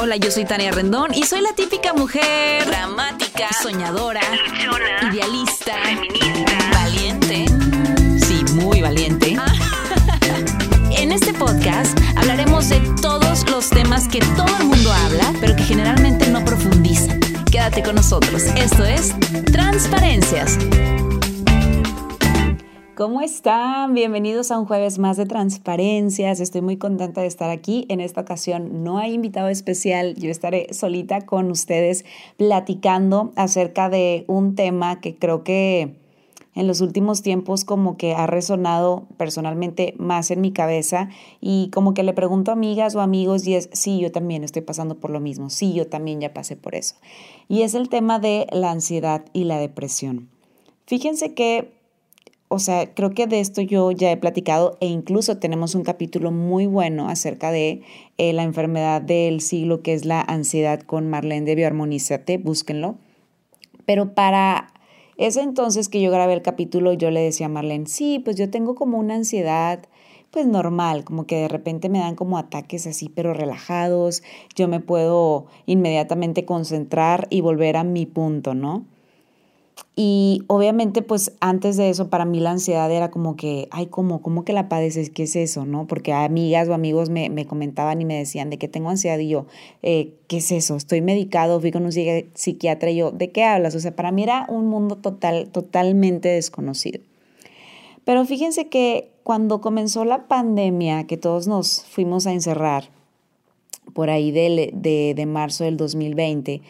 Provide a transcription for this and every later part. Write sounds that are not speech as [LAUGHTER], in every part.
Hola, yo soy Tania Rendón y soy la típica mujer dramática, soñadora, idealista, feminista, valiente. Sí, muy valiente. [LAUGHS] en este podcast hablaremos de todos los temas que todo el mundo habla, pero que generalmente no profundiza. Quédate con nosotros. Esto es Transparencias. ¿Cómo están? Bienvenidos a un jueves más de transparencias. Estoy muy contenta de estar aquí. En esta ocasión no hay invitado especial. Yo estaré solita con ustedes platicando acerca de un tema que creo que en los últimos tiempos como que ha resonado personalmente más en mi cabeza y como que le pregunto a amigas o amigos y es, sí, yo también estoy pasando por lo mismo, sí, yo también ya pasé por eso. Y es el tema de la ansiedad y la depresión. Fíjense que o sea, creo que de esto yo ya he platicado e incluso tenemos un capítulo muy bueno acerca de eh, la enfermedad del siglo que es la ansiedad con Marlene de Bioarmonízate, búsquenlo. Pero para ese entonces que yo grabé el capítulo, yo le decía a Marlene, sí, pues yo tengo como una ansiedad pues normal, como que de repente me dan como ataques así, pero relajados, yo me puedo inmediatamente concentrar y volver a mi punto, ¿no? Y obviamente, pues antes de eso, para mí la ansiedad era como que, ay, ¿cómo, cómo que la padeces? ¿Qué es eso? ¿No? Porque amigas o amigos me, me comentaban y me decían de que tengo ansiedad y yo, eh, ¿qué es eso? Estoy medicado, fui con un psiquiatra y yo, ¿de qué hablas? O sea, para mí era un mundo total, totalmente desconocido. Pero fíjense que cuando comenzó la pandemia, que todos nos fuimos a encerrar por ahí de, de, de marzo del 2020,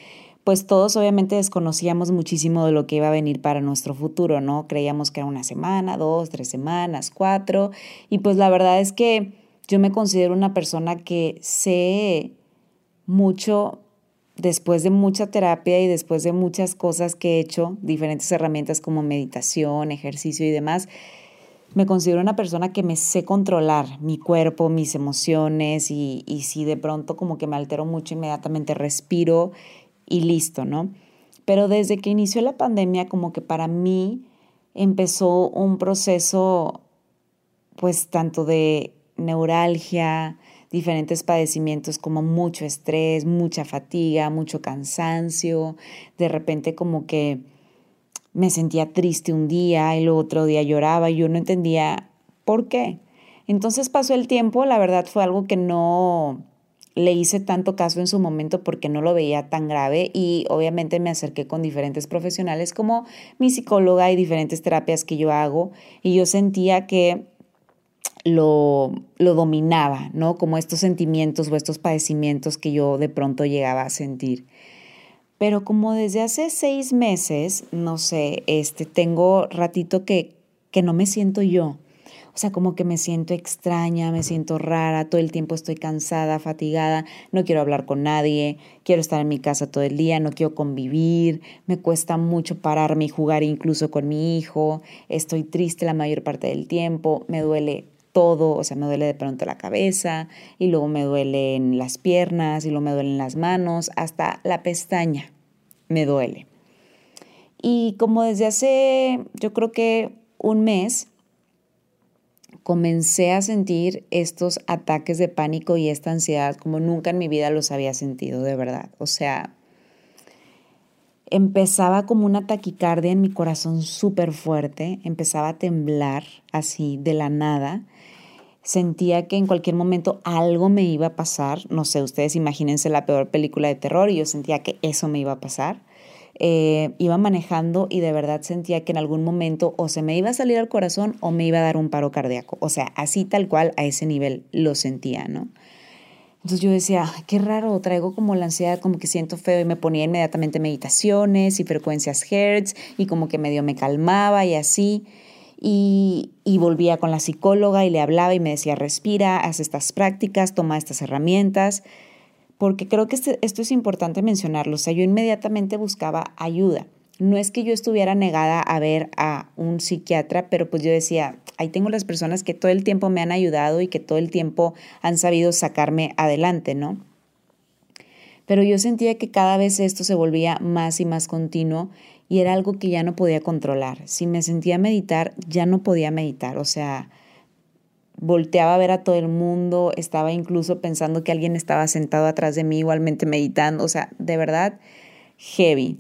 pues todos obviamente desconocíamos muchísimo de lo que iba a venir para nuestro futuro, ¿no? Creíamos que era una semana, dos, tres semanas, cuatro, y pues la verdad es que yo me considero una persona que sé mucho después de mucha terapia y después de muchas cosas que he hecho, diferentes herramientas como meditación, ejercicio y demás, me considero una persona que me sé controlar mi cuerpo, mis emociones y, si de pronto como que me altero mucho, inmediatamente respiro y listo, ¿no? Pero desde que inició la pandemia, como que para mí empezó un proceso, pues tanto de neuralgia, diferentes padecimientos como mucho estrés, mucha fatiga, mucho cansancio, de repente como que me sentía triste un día y el otro día lloraba y yo no entendía por qué. Entonces pasó el tiempo, la verdad fue algo que no, le hice tanto caso en su momento porque no lo veía tan grave y obviamente me acerqué con diferentes profesionales como mi psicóloga y diferentes terapias que yo hago y yo sentía que lo, lo dominaba, ¿no? Como estos sentimientos o estos padecimientos que yo de pronto llegaba a sentir. Pero como desde hace seis meses, no sé, este, tengo ratito que, que no me siento yo. O sea, como que me siento extraña, me siento rara, todo el tiempo estoy cansada, fatigada, no quiero hablar con nadie, quiero estar en mi casa todo el día, no quiero convivir, me cuesta mucho pararme y jugar incluso con mi hijo, estoy triste la mayor parte del tiempo, me duele todo, o sea, me duele de pronto la cabeza y luego me duelen las piernas y luego me duelen las manos, hasta la pestaña me duele. Y como desde hace, yo creo que un mes, comencé a sentir estos ataques de pánico y esta ansiedad como nunca en mi vida los había sentido, de verdad. O sea, empezaba como una taquicardia en mi corazón súper fuerte, empezaba a temblar así de la nada. Sentía que en cualquier momento algo me iba a pasar. No sé, ustedes imagínense la peor película de terror y yo sentía que eso me iba a pasar. Eh, iba manejando y de verdad sentía que en algún momento o se me iba a salir al corazón o me iba a dar un paro cardíaco. O sea, así tal cual a ese nivel lo sentía, ¿no? Entonces yo decía, qué raro, traigo como la ansiedad, como que siento feo y me ponía inmediatamente meditaciones y frecuencias Hertz y como que medio me calmaba y así. Y, y, volvía con la psicóloga y le hablaba y me decía, respira, haz estas prácticas, toma estas herramientas porque creo que este, esto es importante mencionarlo. O sea, yo inmediatamente buscaba ayuda. No es que yo estuviera negada a ver a un psiquiatra, pero pues yo decía, ahí tengo las personas que todo el tiempo me han ayudado y que todo el tiempo han sabido sacarme adelante, ¿no? Pero yo sentía que cada vez esto se volvía más y más continuo y era algo que ya no podía controlar. Si me sentía meditar, ya no podía meditar. O sea, volteaba a ver a todo el mundo, estaba incluso pensando que alguien estaba sentado atrás de mí igualmente meditando, o sea, de verdad, heavy.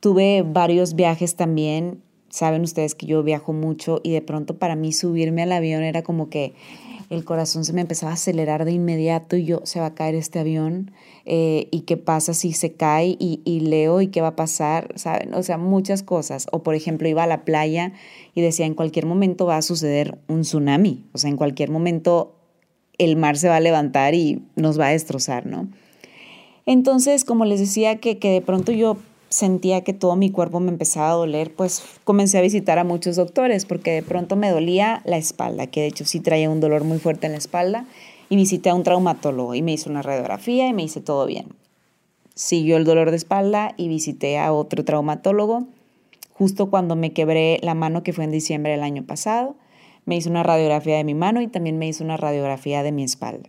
Tuve varios viajes también, saben ustedes que yo viajo mucho y de pronto para mí subirme al avión era como que el corazón se me empezaba a acelerar de inmediato y yo, se va a caer este avión eh, y qué pasa si se cae y, y, leo y qué va a pasar, ¿saben? O sea, muchas cosas. O por ejemplo, iba a la playa y decía, en cualquier momento va a suceder un tsunami, o sea, en cualquier momento el mar se va a levantar y nos va a destrozar, ¿no? Entonces, como les decía, que, que de pronto yo sentía que todo mi cuerpo me empezaba a doler, pues comencé a visitar a muchos doctores porque de pronto me dolía la espalda, que de hecho sí traía un dolor muy fuerte en la espalda, y visité a un traumatólogo y me hizo una radiografía y me hice todo bien. Siguió el dolor de espalda y visité a otro traumatólogo justo cuando me quebré la mano, que fue en diciembre del año pasado. Me hizo una radiografía de mi mano y también me hizo una radiografía de mi espalda.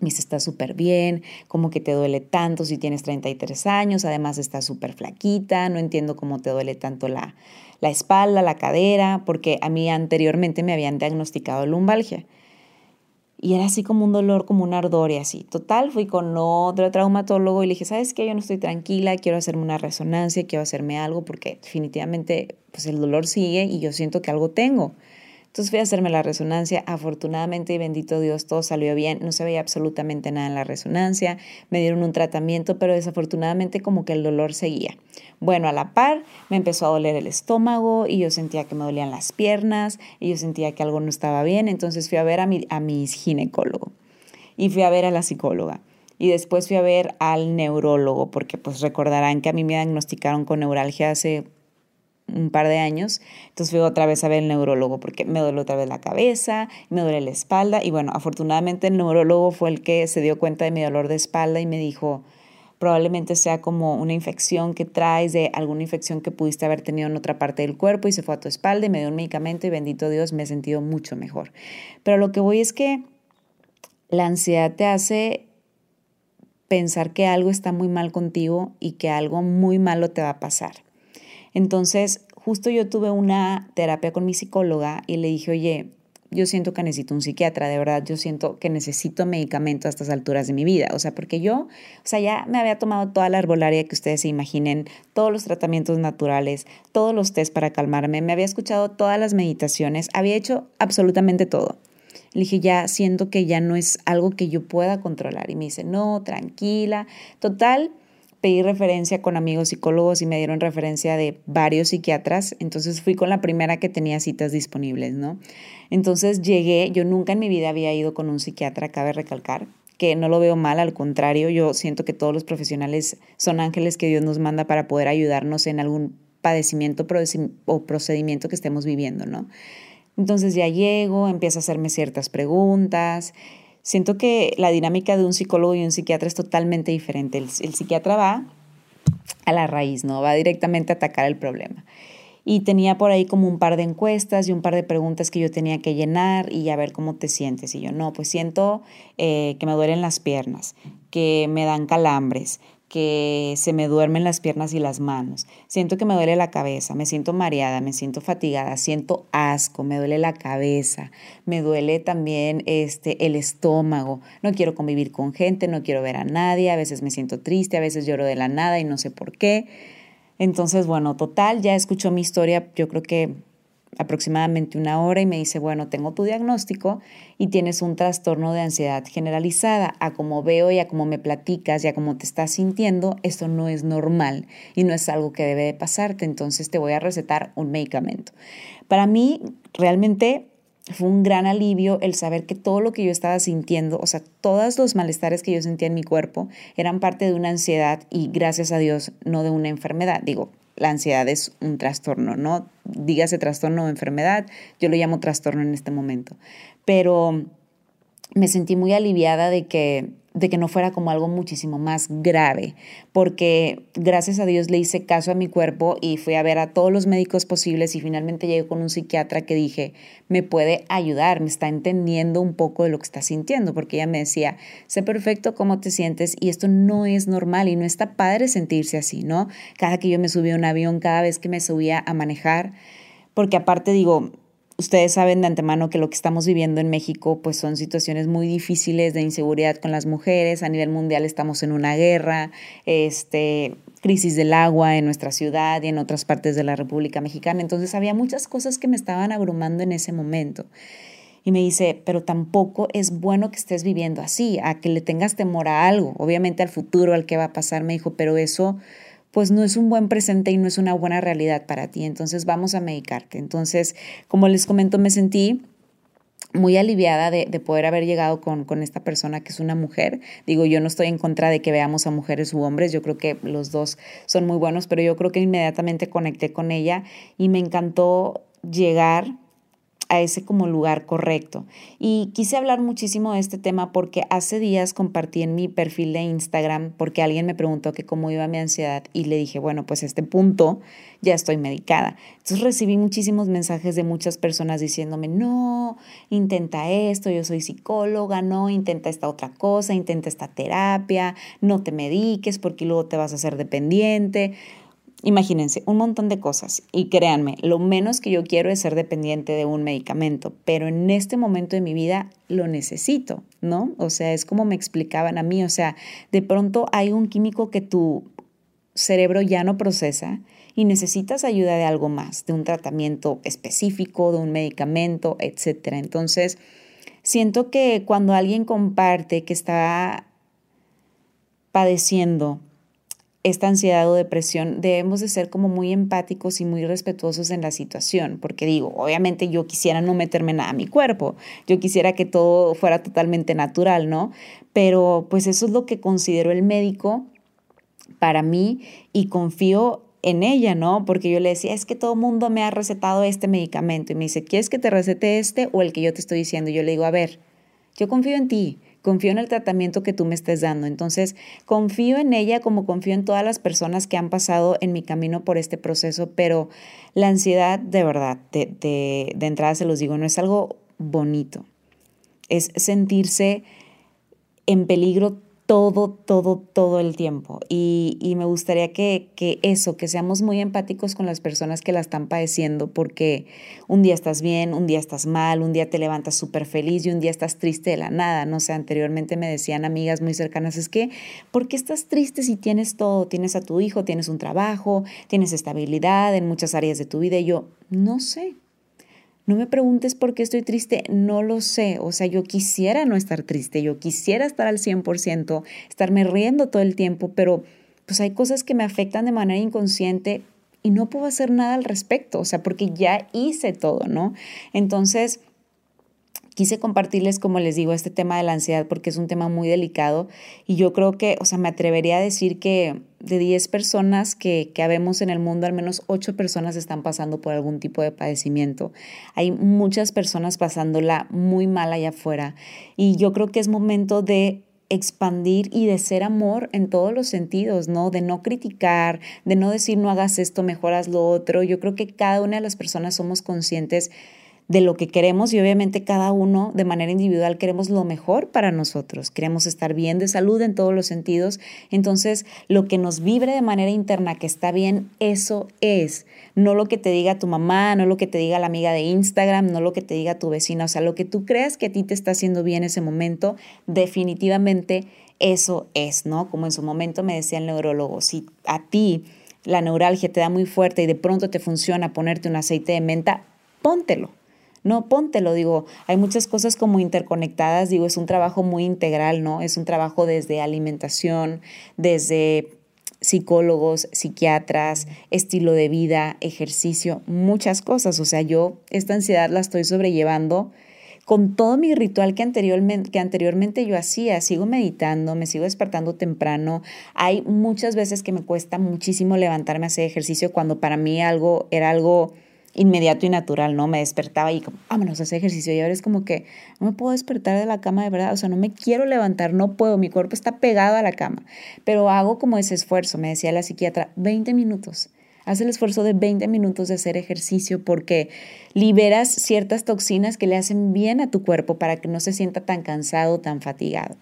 Dice, está súper bien, como que te duele tanto si tienes 33 años, además estás súper flaquita, no entiendo cómo te duele tanto la, la espalda, la cadera, porque a mí anteriormente me habían diagnosticado lumbalgia. Y era así como un dolor, como un ardor y así. Total, fui con otro traumatólogo y le dije, ¿sabes qué? Yo no estoy tranquila, quiero hacerme una resonancia, quiero hacerme algo porque definitivamente pues el dolor sigue y yo siento que algo tengo. Entonces fui a hacerme la resonancia, afortunadamente y bendito Dios, todo salió bien, no se veía absolutamente nada en la resonancia, me dieron un tratamiento, pero desafortunadamente como que el dolor seguía. Bueno, a la par me empezó a doler el estómago y yo sentía que me dolían las piernas y yo sentía que algo no estaba bien, entonces fui a ver a mi, a ginecólogo y fui a ver a la psicóloga. Y después fui a ver al neurólogo, porque pues recordarán que a mí me diagnosticaron con neuralgia hace un par de años. Entonces fui otra vez a ver el neurólogo porque me duele otra vez la cabeza, me duele la espalda y bueno, afortunadamente el neurólogo fue el que se dio cuenta de mi dolor de espalda y me dijo, probablemente sea como una infección que traes de alguna infección que pudiste haber tenido en otra parte del cuerpo y se fue a tu espalda y me dio un medicamento y bendito Dios me he sentido mucho mejor. Pero lo que voy es que la ansiedad te hace pensar que algo está muy mal contigo y que algo muy malo te va a pasar. Entonces, justo yo tuve una terapia con mi psicóloga y le dije, oye, yo siento que necesito un psiquiatra, de verdad, yo siento que necesito medicamento a estas alturas de mi vida, o sea, porque yo, o sea, ya me había tomado toda la arbolaria que ustedes se imaginen, todos los tratamientos naturales, todos los test para calmarme, me había escuchado todas las meditaciones, había hecho absolutamente todo. Le dije, ya siento que ya no es algo que yo pueda controlar. Y me dice, no, tranquila. Total, pedí referencia con amigos psicólogos y me dieron referencia de varios psiquiatras, entonces fui con la primera que tenía citas disponibles, ¿no? Entonces llegué, yo nunca en mi vida había ido con un psiquiatra, cabe recalcar, que no lo veo mal, al contrario, yo siento que todos los profesionales son ángeles que Dios nos manda para poder ayudarnos en algún padecimiento o procedimiento que estemos viviendo, ¿no? Entonces ya llego, empiezo a hacerme ciertas preguntas, siento que la dinámica de un psicólogo y un psiquiatra es totalmente diferente. El, psiquiatra va a la raíz, ¿no? Va directamente a atacar el problema. Y tenía por ahí como un par de encuestas y un par de preguntas que yo tenía que llenar y a ver cómo te sientes. Y yo, no, pues siento eh, que me duelen las piernas, que me dan calambres, que se me duermen las piernas y las manos. Siento que me duele la cabeza, me siento mareada, me siento fatigada, siento asco, me duele la cabeza, me duele también este el estómago. No quiero convivir con gente, no quiero ver a nadie, a veces me siento triste, a veces lloro de la nada y no sé por qué. Entonces, bueno, total, ya escuchó mi historia, yo creo que aproximadamente una hora y me dice, bueno, tengo tu diagnóstico y tienes un trastorno de ansiedad generalizada. A como veo y a como me platicas y a como te estás sintiendo, esto no es normal y no es algo que debe de pasarte, entonces te voy a recetar un medicamento. Para mí, realmente fue un gran alivio el saber que todo lo que yo estaba sintiendo, o sea, todos los malestares que yo sentía en mi cuerpo eran parte de una ansiedad y gracias a Dios no de una enfermedad. Digo, la ansiedad es un trastorno, ¿no? Dígase trastorno o enfermedad, yo lo llamo trastorno en este momento. Pero me sentí muy aliviada de que de que no fuera como algo muchísimo más grave, porque gracias a Dios le hice caso a mi cuerpo y fui a ver a todos los médicos posibles y finalmente llegué con un psiquiatra que dije, me puede ayudar, me está entendiendo un poco de lo que está sintiendo, porque ella me decía, sé perfecto cómo te sientes y esto no es normal y no está padre sentirse así, ¿no? Cada que yo me subía a un avión, cada vez que me subía a manejar, porque aparte digo, ustedes saben de antemano que lo que estamos viviendo en México pues son situaciones muy difíciles de inseguridad con las mujeres, a nivel mundial estamos en una guerra, este crisis del agua en nuestra ciudad y en otras partes de la República Mexicana, entonces había muchas cosas que me estaban abrumando en ese momento. Y me dice, pero tampoco es bueno que estés viviendo así, a que le tengas temor a algo, obviamente al futuro, al que va a pasar, me dijo, pero eso pues no es un buen presente y no es una buena realidad para ti. Entonces vamos a medicarte. Entonces, como les comento, me sentí muy aliviada de, poder haber llegado con, con, esta persona que es una mujer. Digo, yo no estoy en contra de que veamos a mujeres u hombres, yo creo que los dos son muy buenos, pero yo creo que inmediatamente conecté con ella y me encantó llegar a ese como lugar correcto. Y quise hablar muchísimo de este tema porque hace días compartí en mi perfil de Instagram porque alguien me preguntó que cómo iba mi ansiedad y le dije, bueno, pues a este punto ya estoy medicada. Entonces recibí muchísimos mensajes de muchas personas diciéndome, no, intenta esto, yo soy psicóloga, no, intenta esta otra cosa, intenta esta terapia, no te mediques porque luego te vas a hacer dependiente. Imagínense, un montón de cosas. Y créanme, lo menos que yo quiero es ser dependiente de un medicamento, pero en este momento de mi vida lo necesito, ¿no? O sea, es como me explicaban a mí, o sea, de pronto hay un químico que tu cerebro ya no procesa y necesitas ayuda de algo más, de un tratamiento específico, de un medicamento, etc. Entonces, siento que cuando alguien comparte que está padeciendo esta ansiedad o depresión, debemos de ser como muy empáticos y muy respetuosos en la situación, porque digo, obviamente yo quisiera no meterme nada a mi cuerpo, yo quisiera que todo fuera totalmente natural, ¿no? Pero pues eso es lo que considero el médico para mí y confío en ella, ¿no? Porque yo le decía, es que todo mundo me ha recetado este medicamento y me dice, ¿quieres que te recete este o el que yo te estoy diciendo? Yo le digo, a ver, yo confío en ti, confío en el tratamiento que tú me estés dando. Entonces, confío en ella como confío en todas las personas que han pasado en mi camino por este proceso, pero la ansiedad, de verdad, de, de, de entrada se los digo, no es algo bonito. Es sentirse en peligro todo, todo, todo el tiempo. Y, y me gustaría que, que, eso, que seamos muy empáticos con las personas que la están padeciendo, porque un día estás bien, un día estás mal, un día te levantas súper feliz y un día estás triste de la nada. No sé, anteriormente me decían amigas muy cercanas, es que, ¿por qué estás triste si tienes todo? Tienes a tu hijo, tienes un trabajo, tienes estabilidad en muchas áreas de tu vida. Y yo, no sé, no me preguntes por qué estoy triste, no lo sé. O sea, yo quisiera no estar triste, yo quisiera estar al 100%, estarme riendo todo el tiempo, pero pues hay cosas que me afectan de manera inconsciente y no puedo hacer nada al respecto, o sea, porque ya hice todo, ¿no? Entonces, quise compartirles, como les digo, este tema de la ansiedad porque es un tema muy delicado y yo creo que, o sea, me atrevería a decir que de 10 personas que, que habemos en el mundo, al menos 8 personas están pasando por algún tipo de padecimiento. Hay muchas personas pasándola muy mal allá afuera y yo creo que es momento de expandir y de ser amor en todos los sentidos, ¿no? De no criticar, de no decir no hagas esto, mejoras lo otro. Yo creo que cada una de las personas somos conscientes de lo que queremos y obviamente cada uno de manera individual queremos lo mejor para nosotros, queremos estar bien de salud en todos los sentidos, entonces lo que nos vibre de manera interna que está bien, eso es, no lo que te diga tu mamá, no lo que te diga la amiga de Instagram, no lo que te diga tu vecina, o sea, lo que tú creas que a ti te está haciendo bien ese momento, definitivamente eso es, ¿no? Como en su momento me decía el neurólogo, si a ti la neuralgia te da muy fuerte y de pronto te funciona ponerte un aceite de menta, póntelo. No, póntelo, digo, hay muchas cosas como interconectadas, digo, es un trabajo muy integral, ¿no? Es un trabajo desde alimentación, desde psicólogos, psiquiatras, estilo de vida, ejercicio, muchas cosas. O sea, yo esta ansiedad la estoy sobrellevando con todo mi ritual que anteriormente, que anteriormente yo hacía. Sigo meditando, me sigo despertando temprano. Hay muchas veces que me cuesta muchísimo levantarme a hacer ejercicio cuando para mí algo era algo inmediato y natural, ¿no? Me despertaba y como, vámonos a hacer ejercicio. Y ahora es como que no me puedo despertar de la cama de verdad, o sea, no me quiero levantar, no puedo, mi cuerpo está pegado a la cama. Pero hago como ese esfuerzo, me decía la psiquiatra, 20 minutos. Haz el esfuerzo de 20 minutos de hacer ejercicio porque liberas ciertas toxinas que le hacen bien a tu cuerpo para que no se sienta tan cansado, tan fatigado.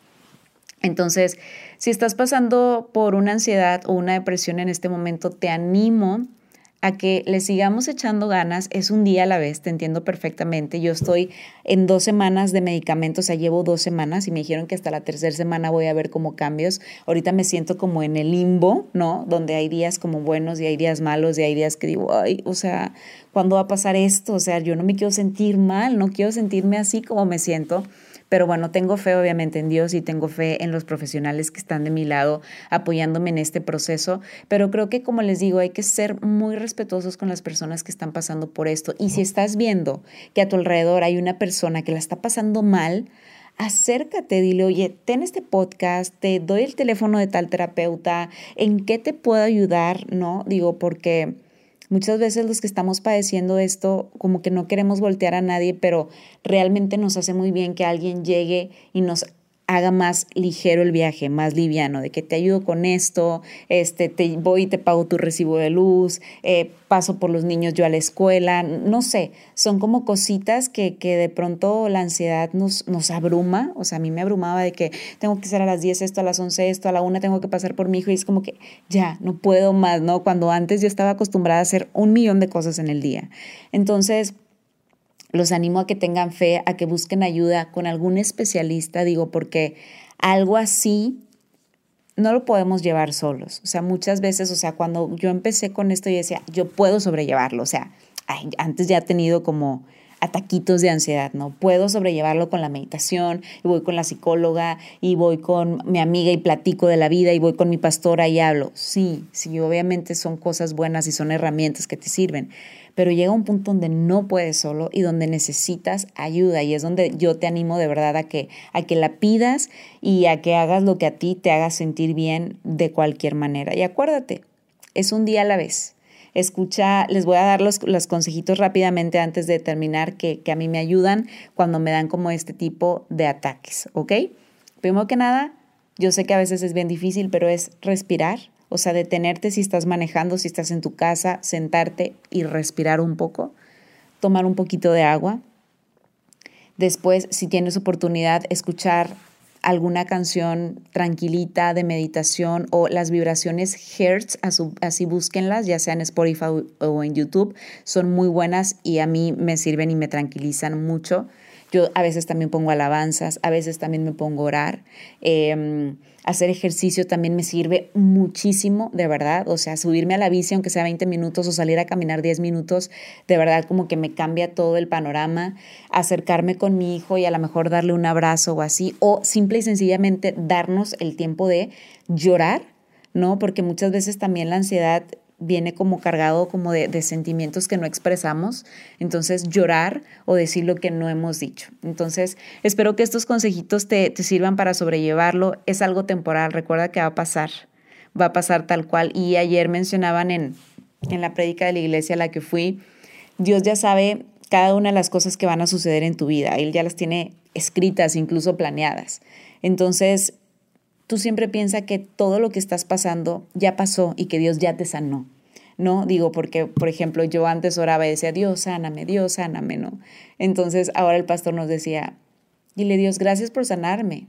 Entonces, si estás pasando por una ansiedad o una depresión en este momento, te animo a que le sigamos echando ganas. Es un día a la vez, te entiendo perfectamente. Yo estoy en dos semanas de medicamentos, o sea, llevo dos semanas y me dijeron que hasta la tercera semana voy a ver como cambios. Ahorita me siento como en el limbo, ¿no? Donde hay días como buenos y hay días malos y hay días que digo, ay, o sea, ¿cuándo va a pasar esto? O sea, yo no me quiero sentir mal, no quiero sentirme así como me siento. Pero bueno, tengo fe obviamente en Dios y tengo fe en los profesionales que están de mi lado apoyándome en este proceso. Pero creo que como les digo, hay que ser muy respetuosos con las personas que están pasando por esto. Y si estás viendo que a tu alrededor hay una persona que la está pasando mal, acércate, dile, oye, ten este podcast, te doy el teléfono de tal terapeuta, ¿en qué te puedo ayudar? ¿No? Digo, porque Muchas veces los que estamos padeciendo esto, como que no queremos voltear a nadie, pero realmente nos hace muy bien que alguien llegue y nos haga más ligero el viaje, más liviano, de que te ayudo con esto, este, te voy y te pago tu recibo de luz, eh, paso por los niños yo a la escuela, no sé, son como cositas que, que de pronto la ansiedad nos, nos abruma, o sea, a mí me abrumaba de que tengo que ser a las 10 esto, a las 11 esto, a la 1 tengo que pasar por mi hijo y es como que ya, no puedo más, ¿no? Cuando antes yo estaba acostumbrada a hacer un millón de cosas en el día. Entonces, los animo a que tengan fe, a que busquen ayuda con algún especialista, digo, porque algo así no lo podemos llevar solos. O sea, muchas veces, o sea, cuando yo empecé con esto, yo decía, yo puedo sobrellevarlo. O sea, antes ya he tenido como ataquitos de ansiedad, ¿no? Puedo sobrellevarlo con la meditación, y voy con la psicóloga, y voy con mi amiga y platico de la vida, y voy con mi pastora y hablo. Sí, sí, obviamente son cosas buenas y son herramientas que te sirven, pero llega un punto donde no puedes solo y donde necesitas ayuda y es donde yo te animo de verdad a que, a que la pidas y a que hagas lo que a ti te haga sentir bien de cualquier manera. Y acuérdate, es un día a la vez. Escucha, les voy a dar los, los consejitos rápidamente antes de terminar que, que a mí me ayudan cuando me dan como este tipo de ataques, ¿ok? Primero que nada, yo sé que a veces es bien difícil, pero es respirar, o sea, detenerte si estás manejando, si estás en tu casa, sentarte y respirar un poco, tomar un poquito de agua. Después, si tienes oportunidad, escuchar alguna canción tranquilita de meditación o las vibraciones Hertz, así búsquenlas, ya sea en Spotify o en YouTube, son muy buenas y a mí me sirven y me tranquilizan mucho. Yo a veces también pongo alabanzas, a veces también me pongo a orar. Em, hacer ejercicio también me sirve muchísimo, de verdad. O sea, subirme a la bici, aunque sea 20 minutos, o salir a caminar 10 minutos, de verdad como que me cambia todo el panorama. Acercarme con mi hijo y a lo mejor darle un abrazo o así. O simple y sencillamente darnos el tiempo de llorar, ¿no? Porque muchas veces también la ansiedad viene como cargado como de, sentimientos que no expresamos, entonces llorar o decir lo que no hemos dicho. Entonces, espero que estos consejitos te, te sirvan para sobrellevarlo. Es algo temporal, recuerda que va a pasar, va a pasar tal cual. Y ayer mencionaban en, en la prédica de la iglesia a la que fui, Dios ya sabe cada una de las cosas que van a suceder en tu vida, Él ya las tiene escritas, incluso planeadas. Entonces, tú siempre piensa que todo lo que estás pasando ya pasó y que Dios ya te sanó. ¿no? Digo, porque, por ejemplo, yo antes oraba y decía, Dios, sáname, Dios, sáname, ¿no? Entonces, ahora el pastor nos decía, dile, Dios, gracias por sanarme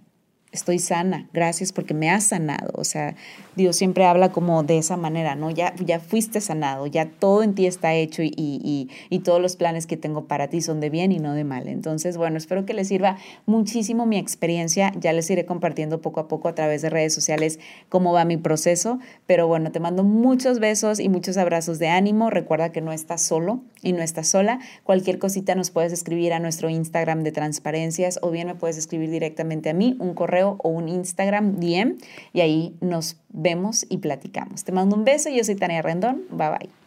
estoy sana, gracias porque me has sanado. O sea, Dios siempre habla como de esa manera, ¿no? Ya, ya fuiste sanado, ya todo en ti está hecho y, y, y, todos los planes que tengo para ti son de bien y no de mal. Entonces, bueno, espero que les sirva muchísimo mi experiencia. Ya les iré compartiendo poco a poco a través de redes sociales cómo va mi proceso. Pero bueno, te mando muchos besos y muchos abrazos de ánimo. Recuerda que no estás solo y no estás sola. Cualquier cosita nos puedes escribir a nuestro Instagram de transparencias o bien me puedes escribir directamente a mí, un correo o un Instagram DM y ahí nos vemos y platicamos. Te mando un beso, yo soy Tania Rendón, bye bye.